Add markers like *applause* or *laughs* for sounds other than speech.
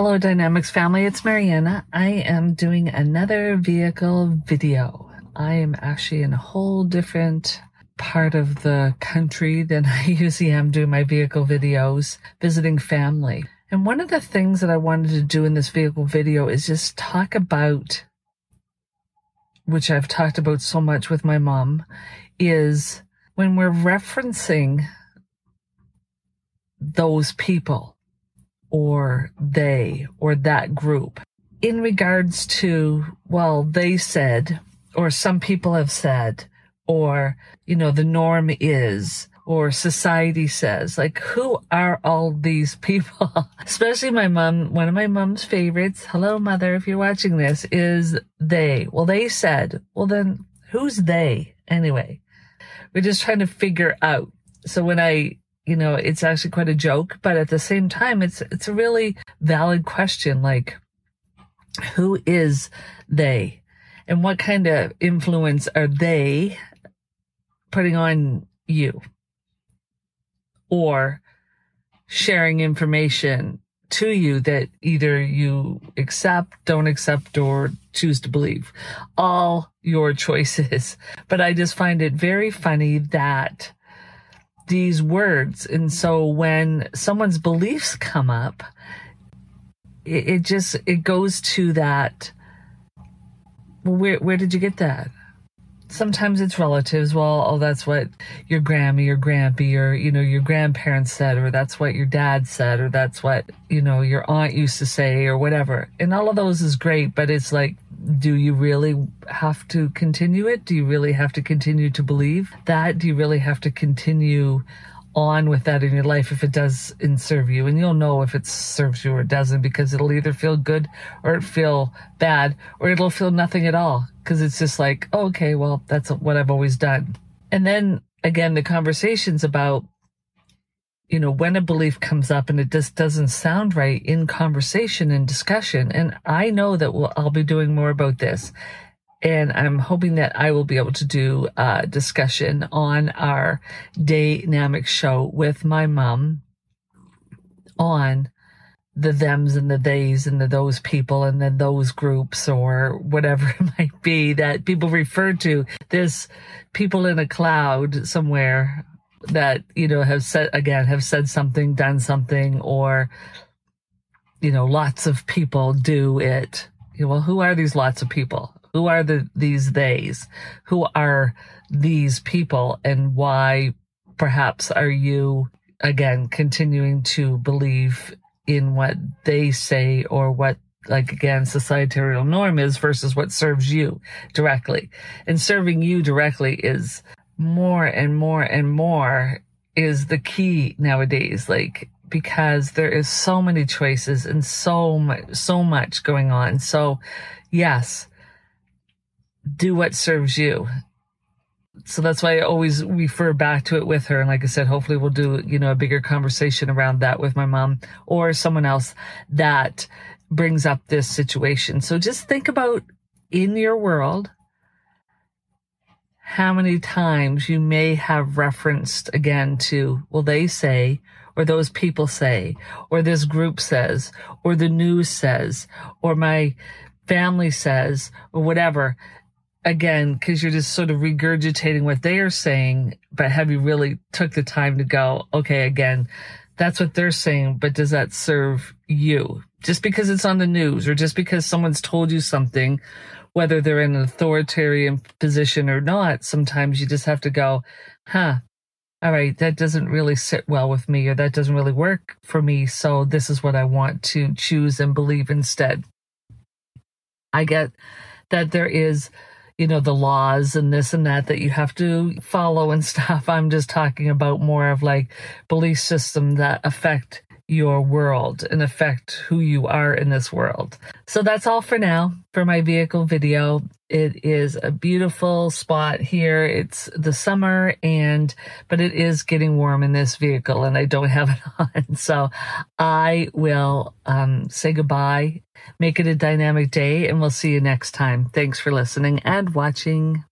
Hello, DAYnamics family. It's Mariana. I am doing another vehicle video. I am actually in a whole different part of the country than *laughs* I usually am doing my vehicle videos, visiting family. And one of the things that I wanted to do in this vehicle video is just talk about, which I've talked about so much with my mom, is when we're referencing those people or they or that group in regards to, well, they said, or some people have said, or, you know, the norm is, or society says, like, who are all these people? *laughs* Especially my mom, one of my mom's favorites. Hello, mother, if you're watching this is they. Well, they said, well, then who's they anyway? We're just trying to figure out. So when I you know, it's actually quite a joke, but at the same time, it's, it's a really valid question. Like, who is they? And what kind of influence are they putting on you? Or sharing information to you that either you accept, don't accept, or choose to believe. All your *laughs* choices. But I just find it very funny that these words. And so when someone's beliefs come up, it, it just, it goes to that. Well, where, where did you get that? Sometimes it's relatives. Well, oh, that's what your Grammy or Grampy or, you know, your grandparents said, or that's what your dad said, or that's what, you know, your aunt used to say, or whatever. And all of those is great, but it's like, do you really have to continue it? Do you really have to continue to believe that? Do you really have to continue on with that in your life if it does serve you? And you'll know if it serves you or doesn't because it'll either feel good or it feel bad or it'll feel nothing at all because it's just like, oh, okay, well, that's what I've always done. And then again, the conversations about you know, when a belief comes up and it just doesn't sound right in conversation and discussion. And I know that we'll, I'll be doing more about this. And I'm hoping that I will be able to do a discussion on our dynamic show with my mom on the thems and the theys and the those people and then those groups or whatever *laughs* it might be that people refer to. There's people in a cloud somewhere that you know have said again have said something done something or you know lots of people do it. You know, well who are these lots of people? Who are the these theys? Who are these people? And why perhaps are you again continuing to believe in what they say or what like again societal norm is versus what serves you directly? And serving you directly is more and more and more is the key nowadays. Like, because there is so many choices and so much, so much going on. So yes, do what serves you. So that's why I always refer back to it with her. And like I said, hopefully we'll do, you know, a bigger conversation around that with my mom or someone else that brings up this situation. So just think about in your world, how many times you may have referenced again to, well, they say, or those people say, or this group says, or the news says, or my family says, or whatever. Again, because you're just sort of regurgitating what they are saying, but have you really took the time to go, okay, again, that's what they're saying, but does that serve you? Just because it's on the news or just because someone's told you something whether they're in an authoritarian position or not, sometimes you just have to go, huh, all right, that doesn't really sit well with me or that doesn't really work for me. So this is what I want to choose and believe instead. I get that there is, you know, the laws and this and that that you have to follow and *laughs* stuff. I'm just talking about more of like belief system that affect your world and affect who you are in this world. So that's all for now for my vehicle video. It is a beautiful spot here. It's the summer and, but it is getting warm in this vehicle and I don't have it *laughs* on. So I will um, say goodbye, make it a dynamic day, and we'll see you next time. Thanks for listening and watching.